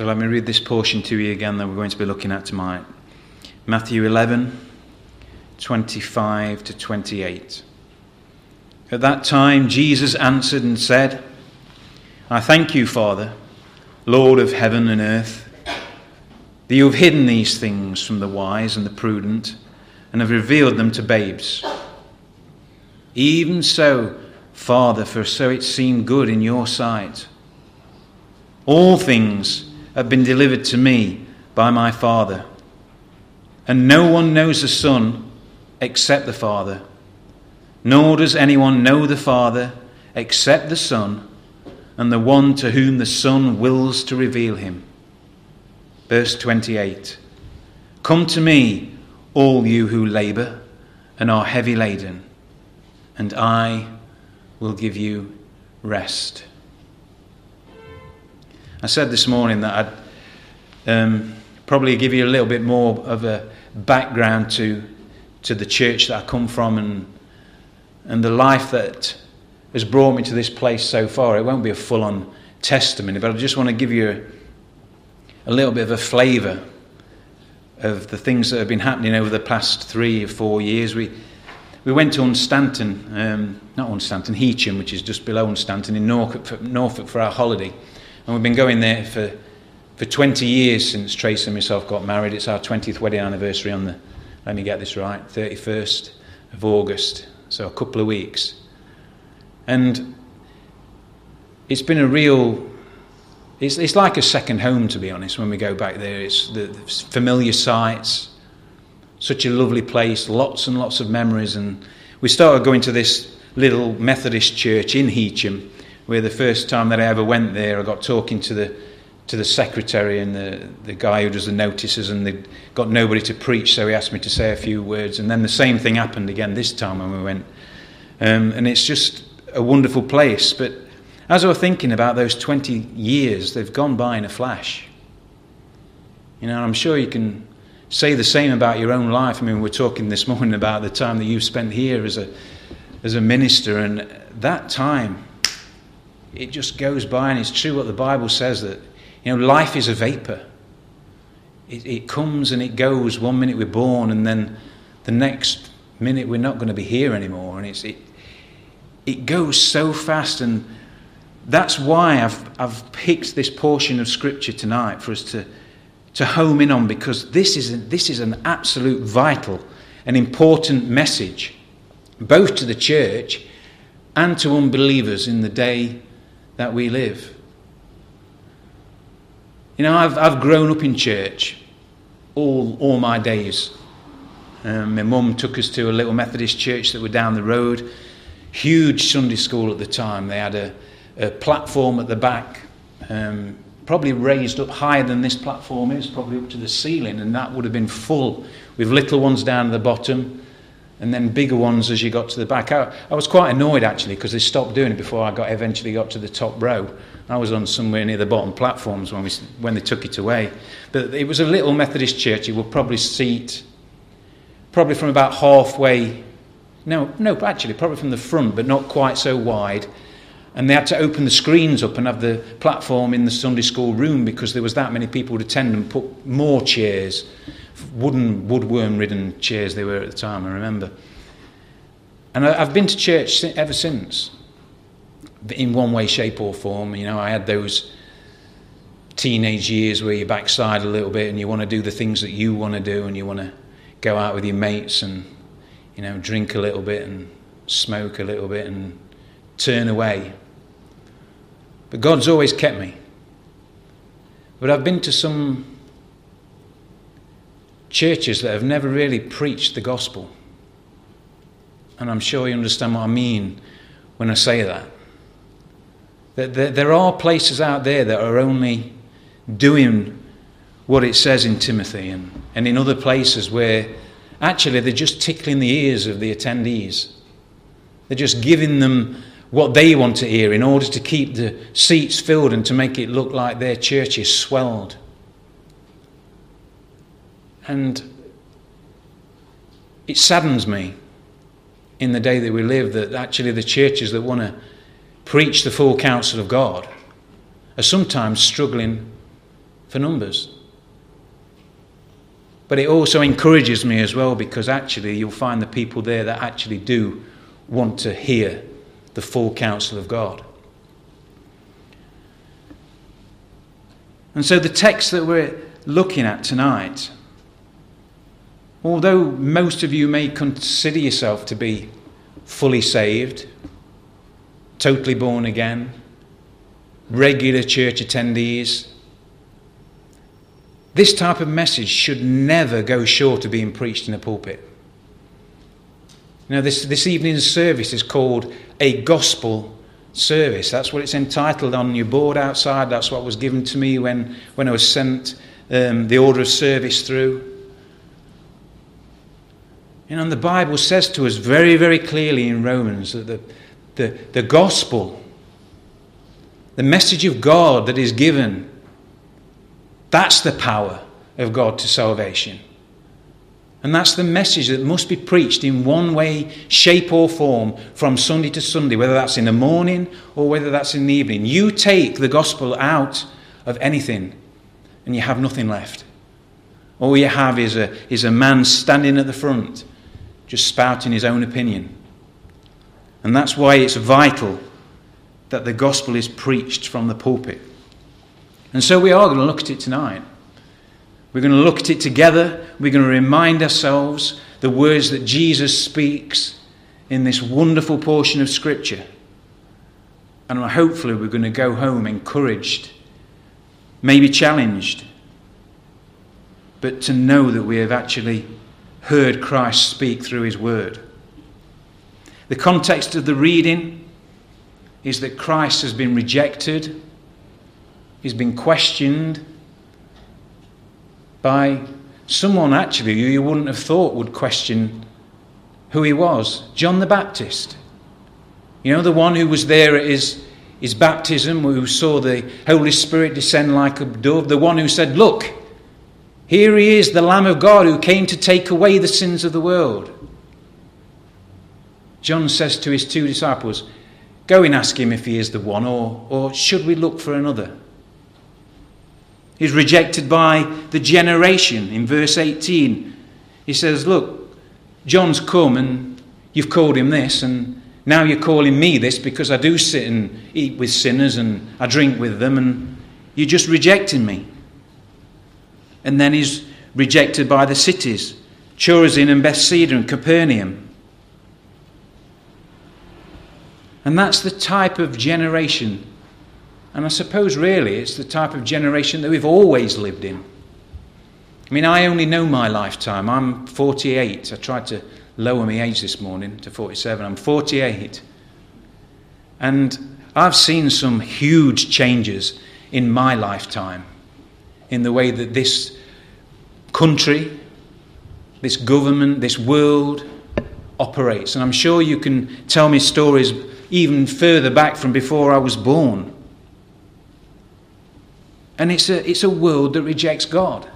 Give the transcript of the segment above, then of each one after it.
So let me read this portion to you again that we're going to be looking at tonight. Matthew 11, 25 to 28. At that time, Jesus answered and said, I thank you, Father, Lord of heaven and earth, that you have hidden these things from the wise and the prudent and have revealed them to babes. Even so, Father, for so it seemed good in your sight. All things have been delivered to me by my Father. And no one knows the Son except the Father, nor does anyone know the Father except the Son, and the one to whom the Son wills to reveal him. Verse 28 Come to me, all you who labour and are heavy laden, and I will give you rest. I said this morning that I'd um, probably give you a little bit more of a background to, to the church that I come from and, and the life that has brought me to this place so far. It won't be a full on testimony, but I just want to give you a, a little bit of a flavour of the things that have been happening over the past three or four years. We, we went to Hunstanton, um, not Hunstanton, Heacham, which is just below Hunstanton in Norfolk for, Norfolk for our holiday. And we've been going there for, for 20 years since Tracy and myself got married. It's our 20th wedding anniversary on the, let me get this right, 31st of August. So a couple of weeks. And it's been a real, it's, it's like a second home, to be honest, when we go back there. It's the, the familiar sights, such a lovely place, lots and lots of memories. And we started going to this little Methodist church in Heacham where the first time that I ever went there, I got talking to the to the secretary and the, the guy who does the notices, and they got nobody to preach, so he asked me to say a few words. And then the same thing happened again this time when we went. Um, and it's just a wonderful place. But as I was thinking about those 20 years, they've gone by in a flash. You know, I'm sure you can say the same about your own life. I mean, we're talking this morning about the time that you've spent here as a, as a minister, and that time it just goes by, and it's true what the Bible says that you know life is a vapor. It, it comes and it goes. One minute we're born, and then the next minute we're not going to be here anymore. And it's it it goes so fast, and that's why I've I've picked this portion of Scripture tonight for us to to home in on because this is a, this is an absolute vital and important message, both to the church and to unbelievers in the day that we live. You know, I've, I've grown up in church all, all my days. Um, my mum took us to a little Methodist church that were down the road. Huge Sunday school at the time. They had a, a platform at the back, um, probably raised up higher than this platform is, probably up to the ceiling, and that would have been full with little ones down at the bottom and then bigger ones as you got to the back. I, I was quite annoyed actually because they stopped doing it before I got eventually got to the top row. I was on somewhere near the bottom platforms when, we, when they took it away. But it was a little Methodist church. It would probably seat, probably from about halfway, no, no, actually, probably from the front, but not quite so wide. And they had to open the screens up and have the platform in the Sunday school room because there was that many people would attend and put more chairs wooden, woodworm ridden chairs they were at the time, I remember. And I, have been to church ever since, in one way, shape, or form. You know, I had those teenage years where you backside a little bit and you want to do the things that you want to do and you want to go out with your mates and, you know, drink a little bit and smoke a little bit and turn away. But God's always kept me. But I've been to some churches that have never really preached the gospel. And I'm sure you understand what I mean when I say that. That there are places out there that are only doing what it says in Timothy, and, and in other places where actually they're just tickling the ears of the attendees. They're just giving them what they want to hear in order to keep the seats filled and to make it look like their church is swelled. And it saddens me in the day that we live that actually the churches that want to preach the full counsel of God are sometimes struggling for numbers. But it also encourages me as well because actually you'll find the people there that actually do want to hear the full counsel of God. And so the text that we're looking at tonight, although most of you may consider yourself to be fully saved, totally born again, regular church attendees, this type of message should never go short of being preached in a pulpit. You know, this, this evening's service is called a gospel service. That's what it's entitled on your board outside. That's what was given to me when, when I was sent um, the order of service through. You know, and the Bible says to us very, very clearly in Romans that the, the, the gospel, the message of God that is given, that's the power of God to salvation. And that's the message that must be preached in one way, shape, or form from Sunday to Sunday, whether that's in the morning or whether that's in the evening. You take the gospel out of anything and you have nothing left. All you have is a, is a man standing at the front, just spouting his own opinion. And that's why it's vital that the gospel is preached from the pulpit. And so we are going to look at it tonight. We're going to look at it together. We're going to remind ourselves the words that Jesus speaks in this wonderful portion of Scripture. And hopefully, we're going to go home encouraged, maybe challenged, but to know that we have actually heard Christ speak through His Word. The context of the reading is that Christ has been rejected, he's been questioned, by someone actually who you wouldn't have thought would question who he was John the Baptist. You know, the one who was there at his, his baptism, who saw the Holy Spirit descend like a dove, the one who said, Look, here he is, the Lamb of God who came to take away the sins of the world. John says to his two disciples, Go and ask him if he is the one, or, or should we look for another? He's rejected by the generation. In verse 18, he says, Look, John's come and you've called him this, and now you're calling me this because I do sit and eat with sinners and I drink with them, and you're just rejecting me. And then he's rejected by the cities Chorazin and Bethsaida and Capernaum. And that's the type of generation and I suppose really it's the type of generation that we've always lived in. I mean, I only know my lifetime. I'm 48. I tried to lower my age this morning to 47. I'm 48. And I've seen some huge changes in my lifetime in the way that this country, this government, this world operates. And I'm sure you can tell me stories even further back from before I was born and it's a, it's a world that rejects God.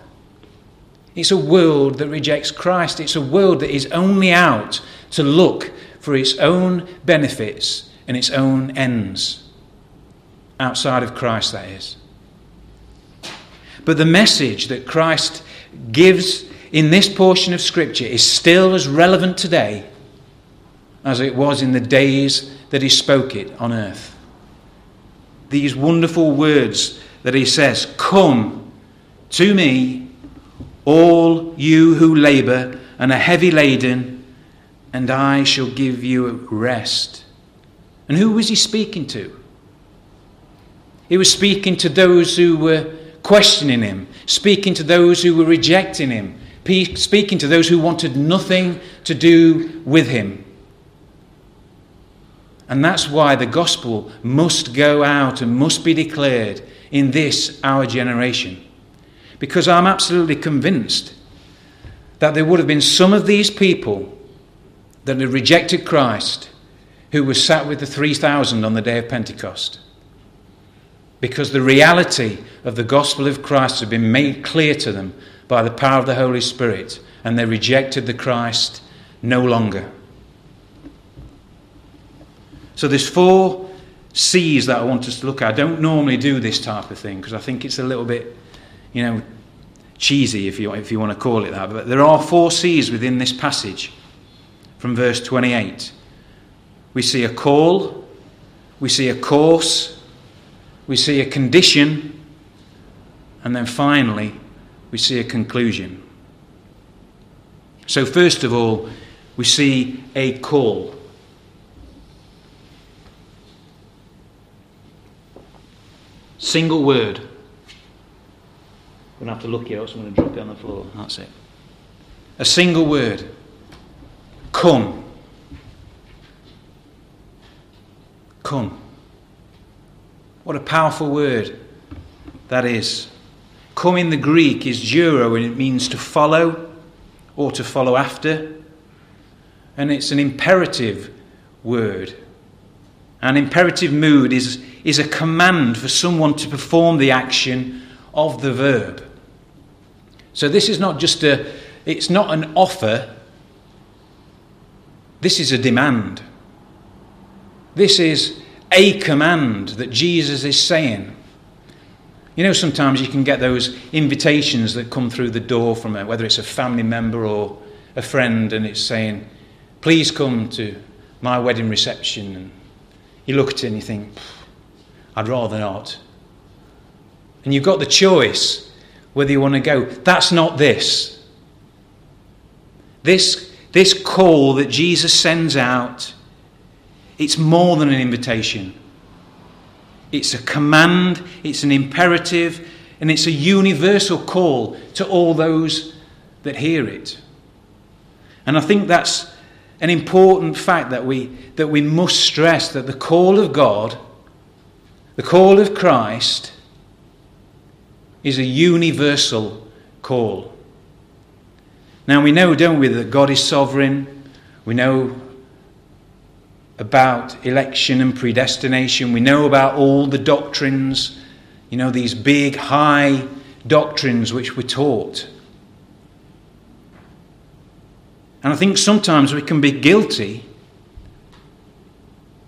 It's a world that rejects Christ. It's a world that is only out to look for its own benefits and its own ends. Outside of Christ, that is. But the message that Christ gives in this portion of Scripture is still as relevant today as it was in the days that he spoke it on earth. These wonderful words that he says, Come to me, all you who labour and are heavy laden, and I shall give you rest. And who was he speaking to? He was speaking to those who were questioning him, speaking to those who were rejecting him, speaking to those who wanted nothing to do with him. And that's why the gospel must go out and must be declared in this, our generation. Because I'm absolutely convinced that there would have been some of these people that had rejected Christ who were sat with the 3,000 on the day of Pentecost. Because the reality of the gospel of Christ had been made clear to them by the power of the Holy Spirit, and they rejected the Christ no longer. So there's four C's that I want us to look at. I don't normally do this type of thing because I think it's a little bit, you know, cheesy if you, if you want to call it that. But there are four C's within this passage from verse 28. We see a call, we see a course, we see a condition, and then finally, we see a conclusion. So, first of all, we see a call. Single word. I'm going to have to look it up, so I'm going to drop it on the floor. That's it. A single word. Come. Come. What a powerful word that is. Come in the Greek is deuro, and it means to follow or to follow after. And it's an imperative word. An imperative mood is, is a command for someone to perform the action of the verb. So this is not just a, it's not an offer, this is a demand. This is a command that Jesus is saying. You know, sometimes you can get those invitations that come through the door from a, whether it's a family member or a friend, and it's saying, Please come to my wedding reception. And you look at it and you think, I'd rather not. And you've got the choice whether you want to go. That's not this. This, this call that Jesus sends out, it's more than an invitation. It's a command, it's an imperative, and it's a universal call to all those that hear it. And I think that's an important fact that we, that we must stress that the call of God, the call of Christ, is a universal call. Now we know, don't we, that God is sovereign. We know about election and predestination. We know about all the doctrines, you know, these big, high doctrines which we're taught. And I think sometimes we can be guilty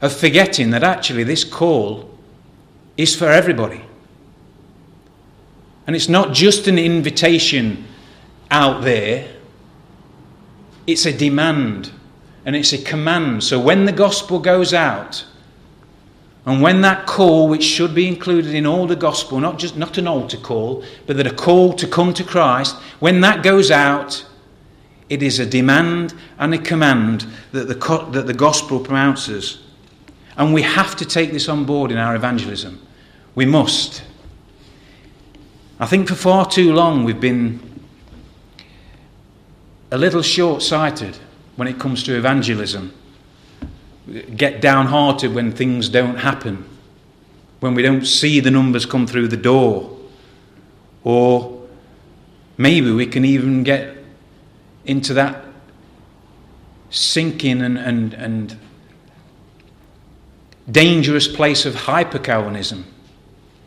of forgetting that actually this call is for everybody. And it's not just an invitation out there, it's a demand and it's a command. So when the gospel goes out, and when that call, which should be included in all the gospel, not just not an altar call, but that a call to come to Christ, when that goes out, it is a demand and a command that the, that the gospel pronounces. And we have to take this on board in our evangelism. We must. I think for far too long we've been a little short sighted when it comes to evangelism. Get downhearted when things don't happen, when we don't see the numbers come through the door. Or maybe we can even get into that sinking and, and, and dangerous place of hyper Calvinism.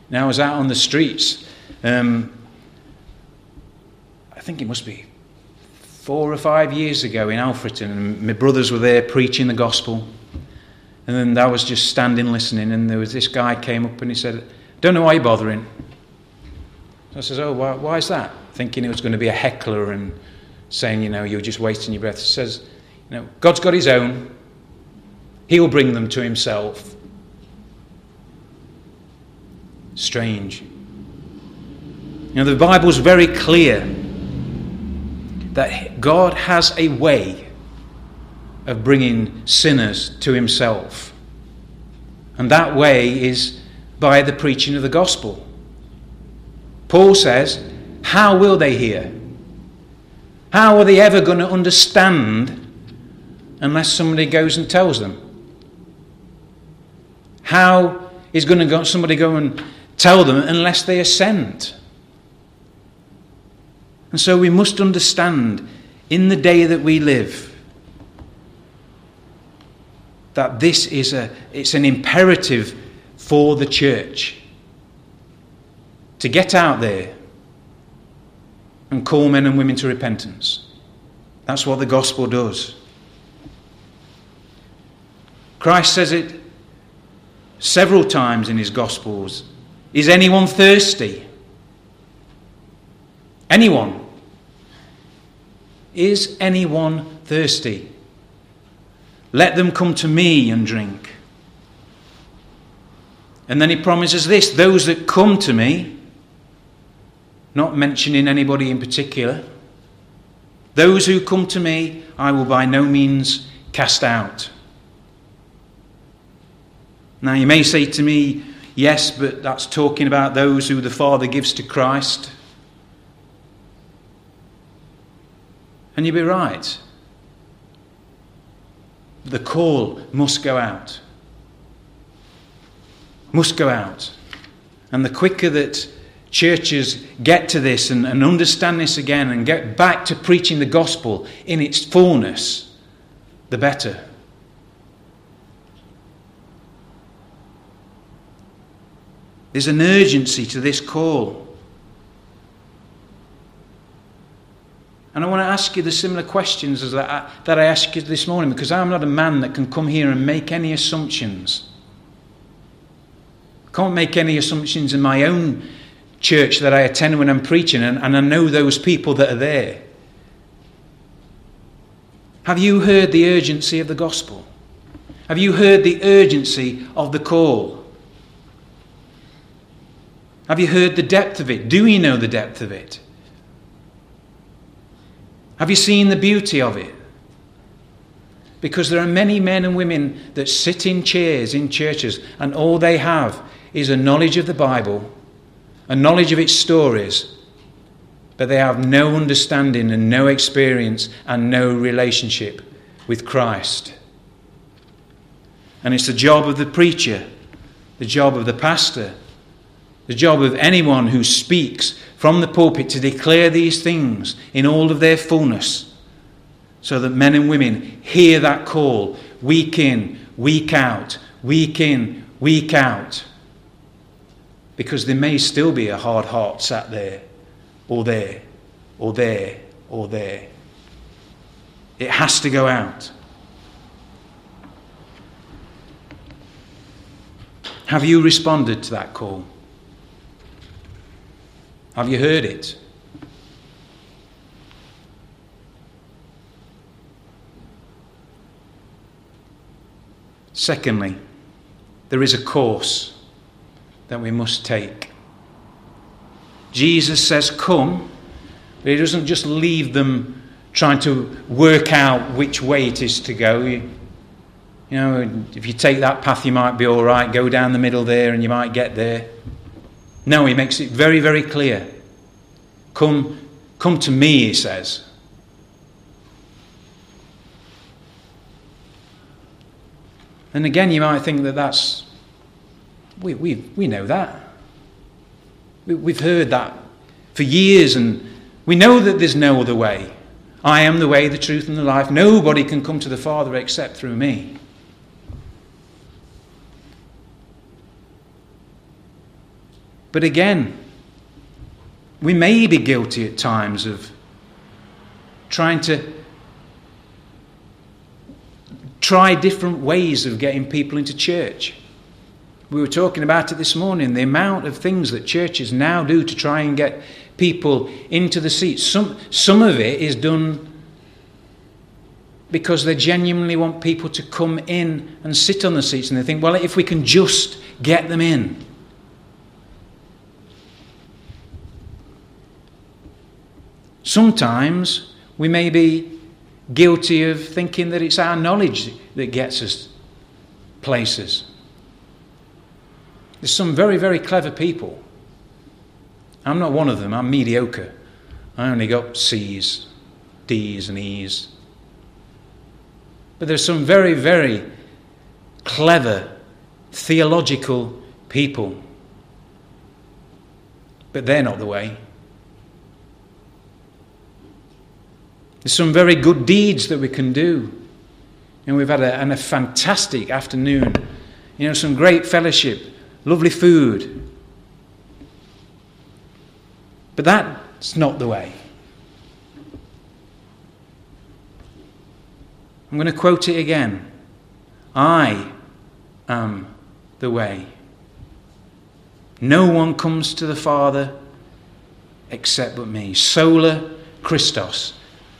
Now, I was out on the streets um, I think it must be four or five years ago in Alfreton, and my brothers were there preaching the gospel. And then I was just standing listening, and there was this guy came up and he said, Don't know why you're bothering. So I says, Oh, why, why is that? Thinking it was going to be a heckler and saying, You know, you're just wasting your breath. He says, You know, God's got his own, He'll bring them to Himself. Strange. You know, the Bible's very clear that God has a way of bringing sinners to himself. And that way is by the preaching of the gospel. Paul says, How will they hear? How are they ever going to understand unless somebody goes and tells them? How is going to go, somebody go and tell them unless they are sent? And so we must understand in the day that we live that this is a it's an imperative for the church to get out there and call men and women to repentance. That's what the gospel does. Christ says it several times in his gospels. Is anyone thirsty? Anyone? Is anyone thirsty? Let them come to me and drink. And then he promises this those that come to me, not mentioning anybody in particular, those who come to me, I will by no means cast out. Now, you may say to me, yes, but that's talking about those who the Father gives to Christ. And you'd be right. The call must go out. Must go out. And the quicker that churches get to this and, and understand this again and get back to preaching the gospel in its fullness, the better. There's an urgency to this call. And I want to ask you the similar questions as that I, that I asked you this morning because I'm not a man that can come here and make any assumptions. Can't make any assumptions in my own church that I attend when I'm preaching, and, and I know those people that are there. Have you heard the urgency of the gospel? Have you heard the urgency of the call? Have you heard the depth of it? Do you know the depth of it? Have you seen the beauty of it? Because there are many men and women that sit in chairs in churches and all they have is a knowledge of the Bible a knowledge of its stories, but they have no understanding and no experience and no relationship with Christ. And it's the job of the preacher, the job of the pastor, the job of anyone who speaks from the pulpit to declare these things in all of their fullness, so that men and women hear that call week in, week out, week in, week out because there may still be a hard heart sat there, or there, or there, or there. It has to go out. Have you responded to that call? Have you heard it? Secondly, there is a course that we must take. Jesus says, Come, but he doesn't just leave them trying to work out which way it is to go. You, you know, if you take that path, you might be all right. Go down the middle there and you might get there. No, he makes it very, very clear. Come, come to me, he says. And again, you might think that that's we, we, we know that. We, we've heard that for years, and we know that there's no other way. I am the way, the truth, and the life. Nobody can come to the Father except through me. But again, we may be guilty at times of trying to try different ways of getting people into church. We were talking about it this morning the amount of things that churches now do to try and get people into the seats. Some, some of it is done because they genuinely want people to come in and sit on the seats, and they think, well, if we can just get them in. Sometimes we may be guilty of thinking that it's our knowledge that gets us places. There's some very, very clever people. I'm not one of them. I'm mediocre. I only got C's, D's, and E's. But there's some very, very clever theological people. But they're not the way. There's some very good deeds that we can do. And we've had a, a fantastic afternoon. You know, some great fellowship lovely food. But that's not the way. I'm going to quote it again. I am the way. No one comes to the Father except but me. Sola Christos.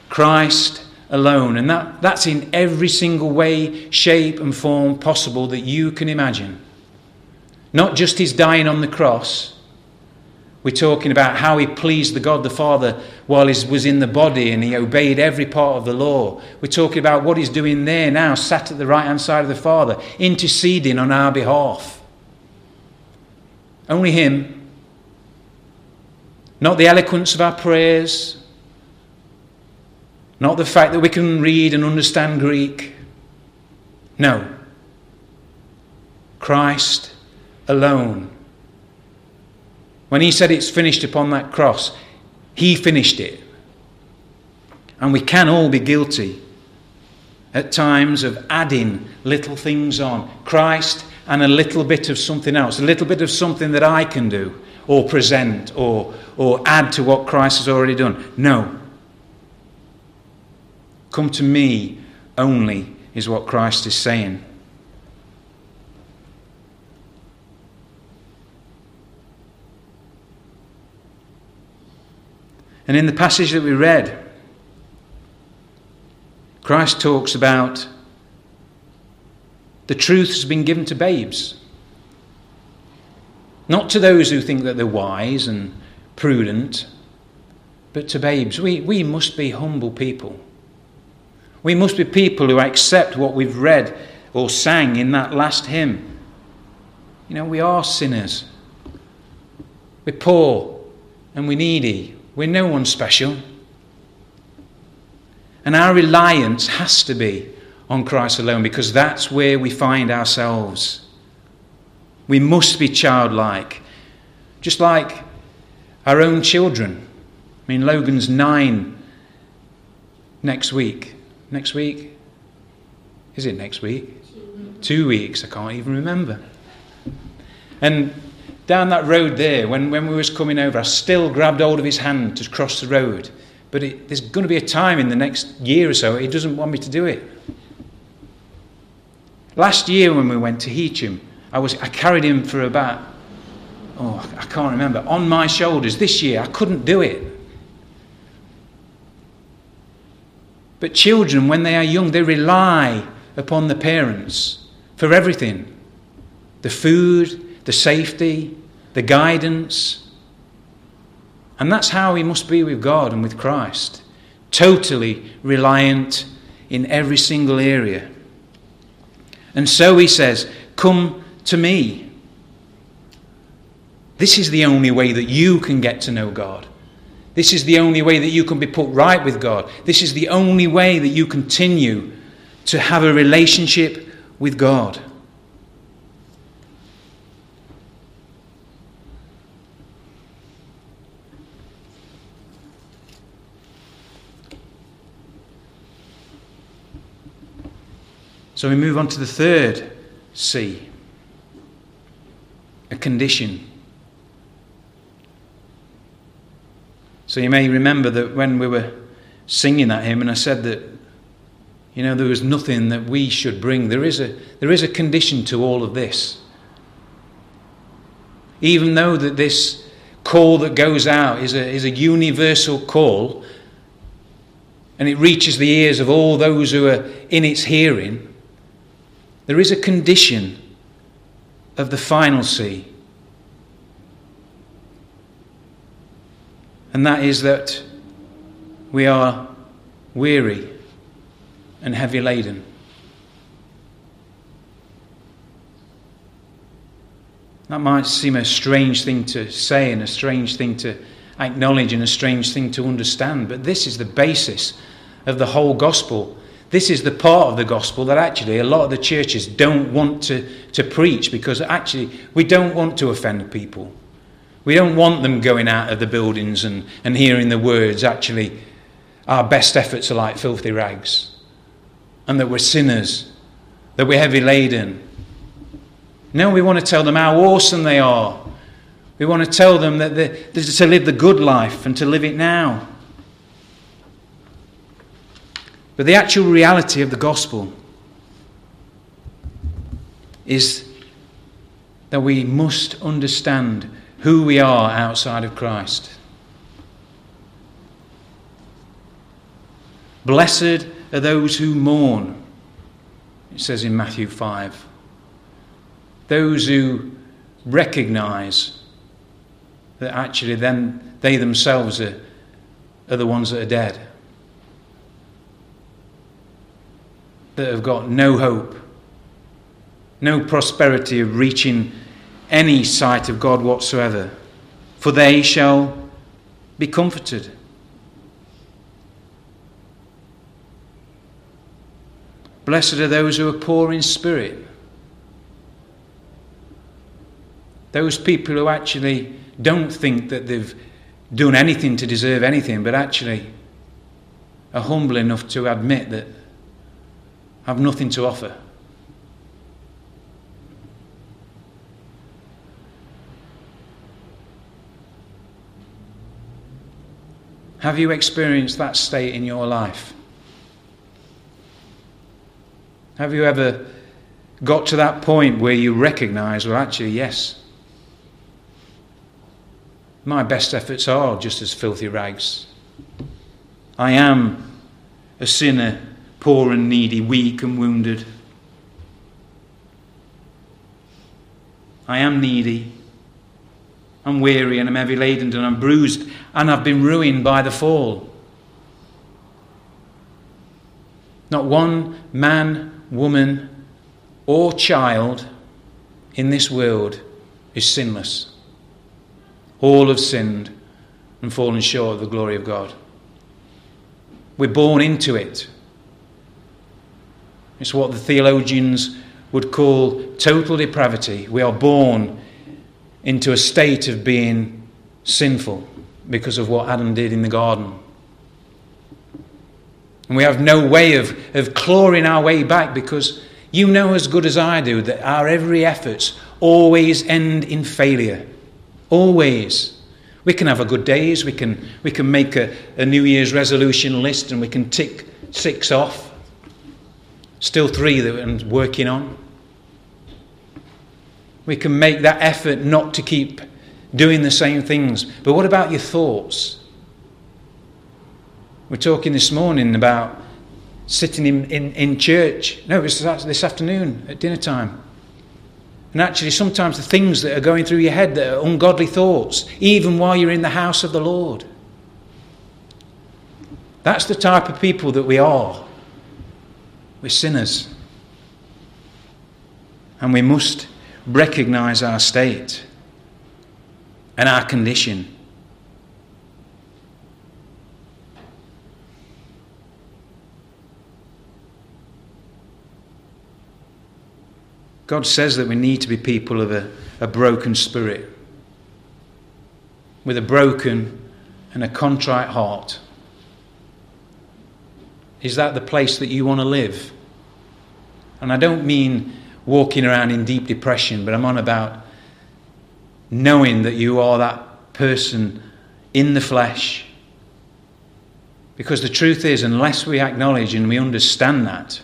Christ alone. And that, that's in every single way, shape, and form possible that you can imagine. Not just his dying on the cross. We're talking about how he pleased the God the Father while he was in the body and he obeyed every part of the law. We're talking about what he's doing there now, sat at the right hand side of the Father, interceding on our behalf. Only him. Not the eloquence of our prayers, not the fact that we can read and understand Greek. No. Christ alone. When he said it's finished upon that cross, he finished it. And we can all be guilty at times of adding little things on. Christ and a little bit of something else, a little bit of something that I can do or present or, or add to what Christ has already done. No. Come to me only, is what Christ is saying. And in the passage that we read, Christ talks about the truth has been given to babes. Not to those who think that they're wise and prudent, but to babes. We, we must be humble people. We must be people who accept what we've read or sang in that last hymn. You know, we are sinners. We're poor and we're needy. We're no one special. And our reliance has to be on Christ alone because that's where we find ourselves. We must be childlike, just like our own children. I mean, Logan's nine next week. Next week? Is it next week? Two weeks, I can't even remember. And down that road there, when, when we was coming over, I still grabbed hold of his hand to cross the road. But it, there's going to be a time in the next year or so he doesn't want me to do it. Last year when we went to Heacham, I, was, I carried him for about, oh, I can't remember, on my shoulders. This year I couldn't do it. But children, when they are young, they rely upon the parents for everything the food, the safety, the guidance. And that's how we must be with God and with Christ. Totally reliant in every single area. And so he says, Come to me. This is the only way that you can get to know God. This is the only way that you can be put right with God. This is the only way that you continue to have a relationship with God. So we move on to the third C a condition. So you may remember that when we were singing that hymn, and I said that, you know, there was nothing that we should bring. There is a, there is a condition to all of this. Even though that this call that goes out is a, is a universal call, and it reaches the ears of all those who are in its hearing, there is a condition of the final C. and that is that we are weary and heavy laden. That might seem a strange thing to say and a strange thing to acknowledge and a strange thing to understand, but this is the basis of the whole gospel. This is the part of the gospel that actually a lot of the churches don't want to, to preach because actually we don't want to offend people. We don't want them going out of the buildings and, and hearing the words, actually, our best efforts are like filthy rags, and that we're sinners, that we're heavy laden. No, we want to tell them how awesome they are. We want to tell them that they're, to live the good life and to live it now. But the actual reality of the gospel is that we must understand who we are outside of Christ. Blessed are those who mourn, it says in Matthew 5. Those who recognize that actually then they themselves are, are the ones that are dead. That have got no hope, no prosperity of reaching any sight of God whatsoever, for they shall be comforted. Blessed are those who are poor in spirit. Those people who actually don't think that they've done anything to deserve anything, but actually are humble enough to admit that have nothing to offer. Have you experienced that state in your life? Have you ever got to that point where you recognize, well, actually, yes, my best efforts are just as filthy rags. I am a sinner, poor and needy, weak and wounded. I am needy. I'm weary and I'm heavy laden and I'm bruised and I've been ruined by the fall. Not one man woman, or child in this world is sinless. All have sinned and fallen short of the glory of God. We're born into it. It's what the theologians would call total depravity. We are born into a state of being sinful because of what Adam did in the garden. And we have no way of, of clawing our way back because you know as good as I do that our every efforts always end in failure. Always. We can have a good days, we can, we can make a, a New Year's resolution list and we can tick six off. Still three that we're working on. We can make that effort not to keep doing the same things. But what about your thoughts? We're talking this morning about sitting in, in, in church. No, it was this afternoon at dinner time. And actually, sometimes the things that are going through your head that are ungodly thoughts, even while you're in the house of the Lord. That's the type of people that we are. We're sinners. And we must recognize our state and our condition. God says that we need to be people of a, a broken spirit, with a broken and a contrite heart. Is that the place that you want to live? And I don't mean walking around in deep depression, but I'm on about knowing that you are that person in the flesh. Because the truth is, unless we acknowledge and we understand that,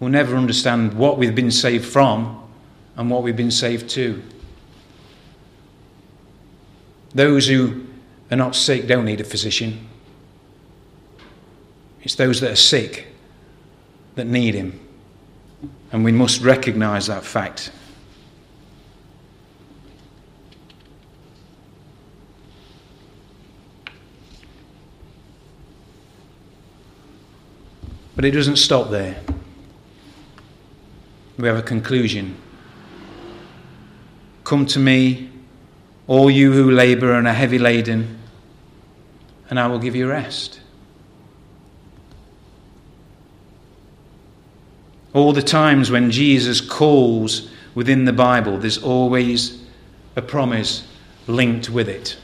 we'll never understand what we've been saved from and what we've been saved to. Those who are not sick don't need a physician. It's those that are sick that need him. And we must recognize that fact. But it doesn't stop there we have a conclusion. Come to me, all you who labour and are heavy laden, and I will give you rest. All the times when Jesus calls within the Bible, there's always a promise linked with it.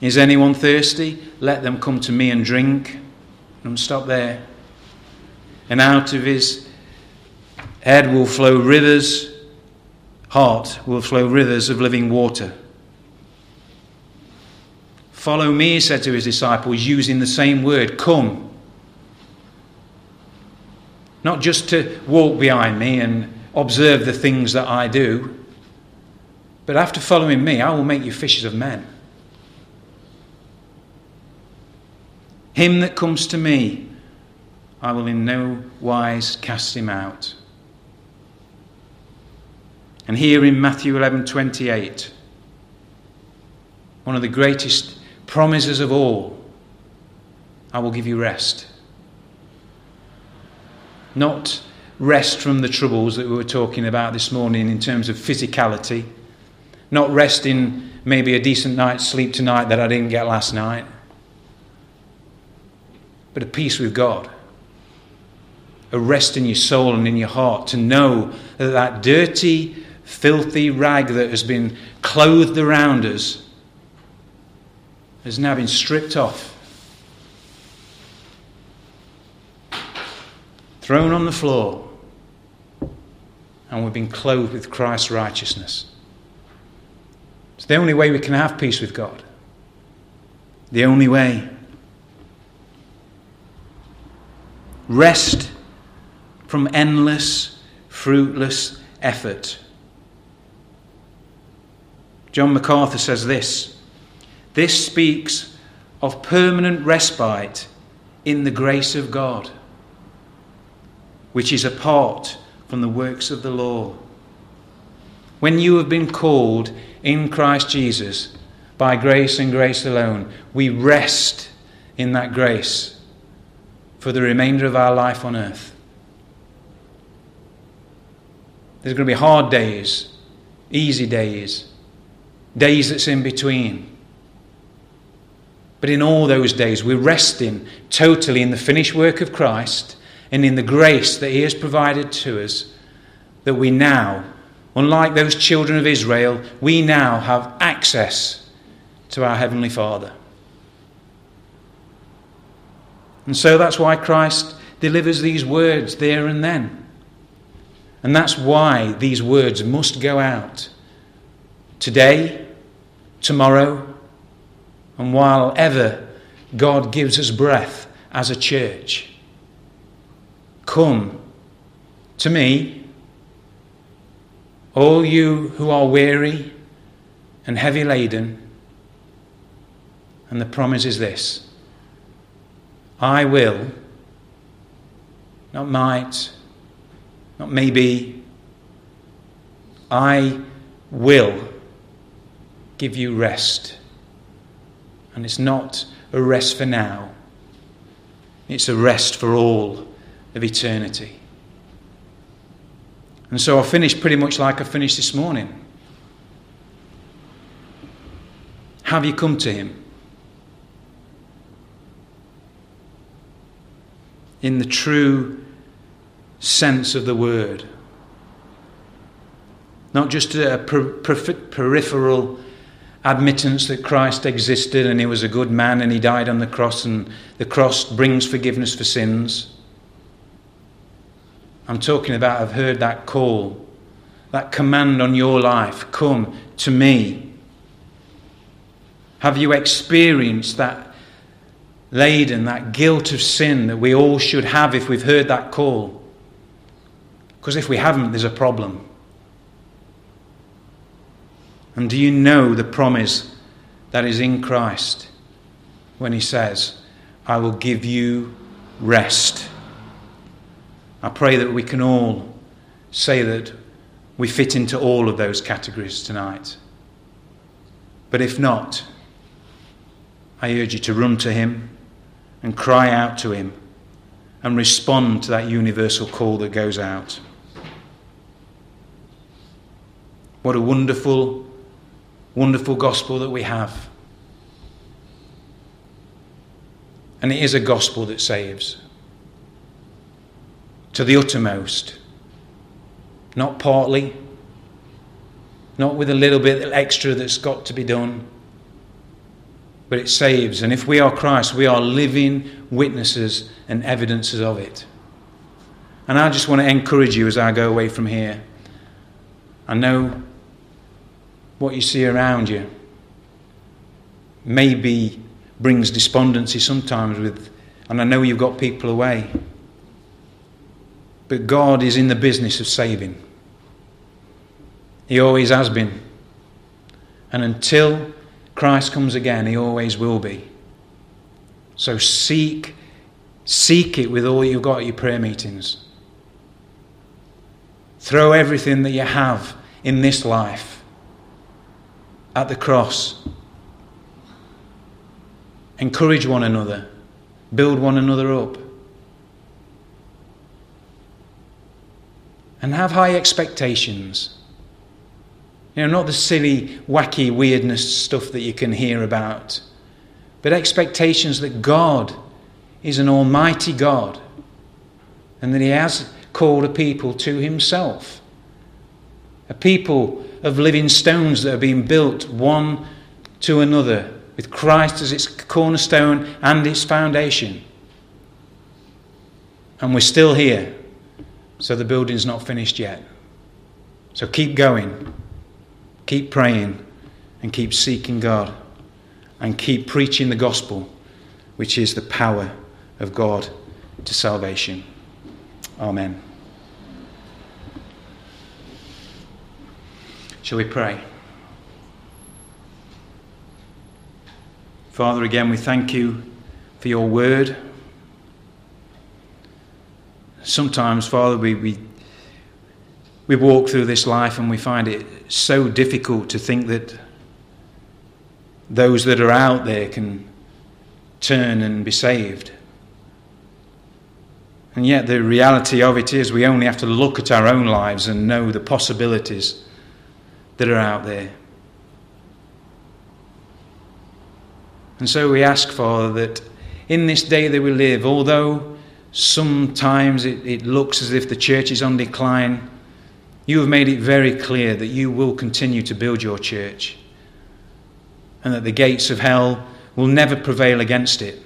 Is anyone thirsty? Let them come to me and drink. Don't stop there. And out of his head will flow rivers, heart will flow rivers of living water. Follow me, he said to his disciples, using the same word, come. Not just to walk behind me and observe the things that I do, but after following me, I will make you fishers of men. Him that comes to me, I will in no wise cast him out. And here in Matthew 11:28, one of the greatest promises of all, I will give you rest. Not rest from the troubles that we were talking about this morning in terms of physicality, not rest in maybe a decent night's sleep tonight that I didn't get last night, but a peace with God. A rest in your soul and in your heart to know that that dirty, filthy rag that has been clothed around us has now been stripped off, thrown on the floor, and we've been clothed with Christ's righteousness. It's the only way we can have peace with God. The only way. Rest from endless, fruitless effort. John MacArthur says this this speaks of permanent respite in the grace of God, which is apart from the works of the law. When you have been called in Christ Jesus by grace and grace alone, we rest in that grace for the remainder of our life on earth. There's going to be hard days, easy days, days that's in between. But in all those days, we're resting totally in the finished work of Christ and in the grace that He has provided to us, that we now, unlike those children of Israel, we now have access to our Heavenly Father. And so that's why Christ delivers these words there and then. And that's why these words must go out today, tomorrow, and while ever God gives us breath as a church. Come to me, all you who are weary and heavy laden. And the promise is this I will, not might, not maybe, I will give you rest. And it's not a rest for now, it's a rest for all of eternity. And so I finished pretty much like I finished this morning. Have you come to Him? In the true sense of the word. Not just a per- per- peripheral admittance that Christ existed and he was a good man and he died on the cross and the cross brings forgiveness for sins. I'm talking about, I've heard that call, that command on your life come to me. Have you experienced that laden, that guilt of sin that we all should have if we've heard that call? Because if we haven't, there's a problem. And do you know the promise that is in Christ when He says, I will give you rest? I pray that we can all say that we fit into all of those categories tonight. But if not, I urge you to run to Him and cry out to Him and respond to that universal call that goes out. What a wonderful wonderful gospel that we have. And it is a gospel that saves to the uttermost, not partly, not with a little bit extra that's got to be done, but it saves. And if we are Christ, we are living witnesses and evidences of it. And I just want to encourage you as I go away from here. I know what you see around you maybe brings despondency sometimes with and I know you've got people away but God is in the business of saving he always has been and until Christ comes again he always will be So seek, seek it with all you've got at your prayer meetings. Throw everything that you have in this life at the cross. Encourage one another, build one another up. And have high expectations. You know, not the silly, wacky weirdness stuff that you can hear about, but expectations that God is an almighty God and that He has called a people to Himself. A people of living stones that are being built one to another with Christ as its cornerstone and its foundation. And we're still here, so the building's not finished yet. So keep going. Keep praying and keep seeking God and keep preaching the gospel, which is the power of God to salvation. Amen. Shall we pray? Father, again, we thank you for your word. Sometimes, Father, we, we we walk through this life and we find it so difficult to think that those that are out there can turn and be saved. And yet, the reality of it is we only have to look at our own lives and know the possibilities that are out there. And so we ask, Father, that in this day that we live, although sometimes it, it looks as if the church is on decline, you have made it very clear that you will continue to build your church and that the gates of hell will never prevail against it.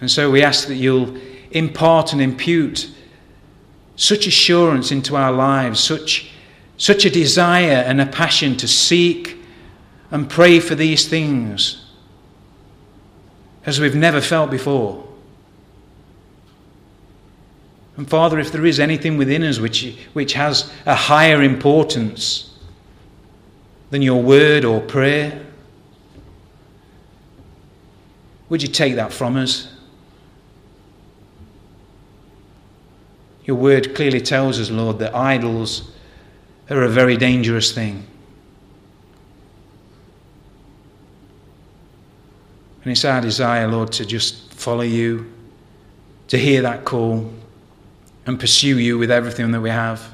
And so we ask that you'll impart and impute such assurance into our lives, such, such a desire and a passion to seek and pray for these things as we've never felt before. And Father, if there is anything within us which, which has a higher importance than your word or prayer, would you take that from us? Your word clearly tells us, Lord, that idols are a very dangerous thing. And it's our desire, Lord, to just follow you, to hear that call, and pursue you with everything that we have.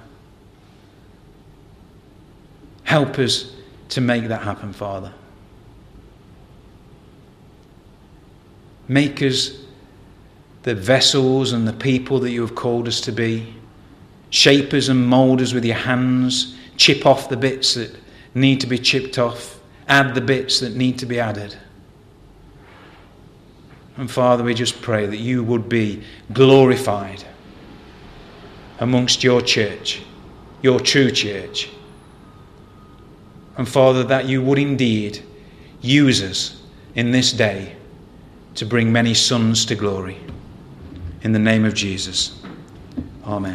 Help us to make that happen, Father. Make us the vessels and the people that you have called us to be. Shape us and mould us with your hands. Chip off the bits that need to be chipped off. Add the bits that need to be added. And Father, we just pray that you would be glorified amongst your church, your true church. And Father, that you would indeed use us in this day to bring many sons to glory. In the name of Jesus. Amen.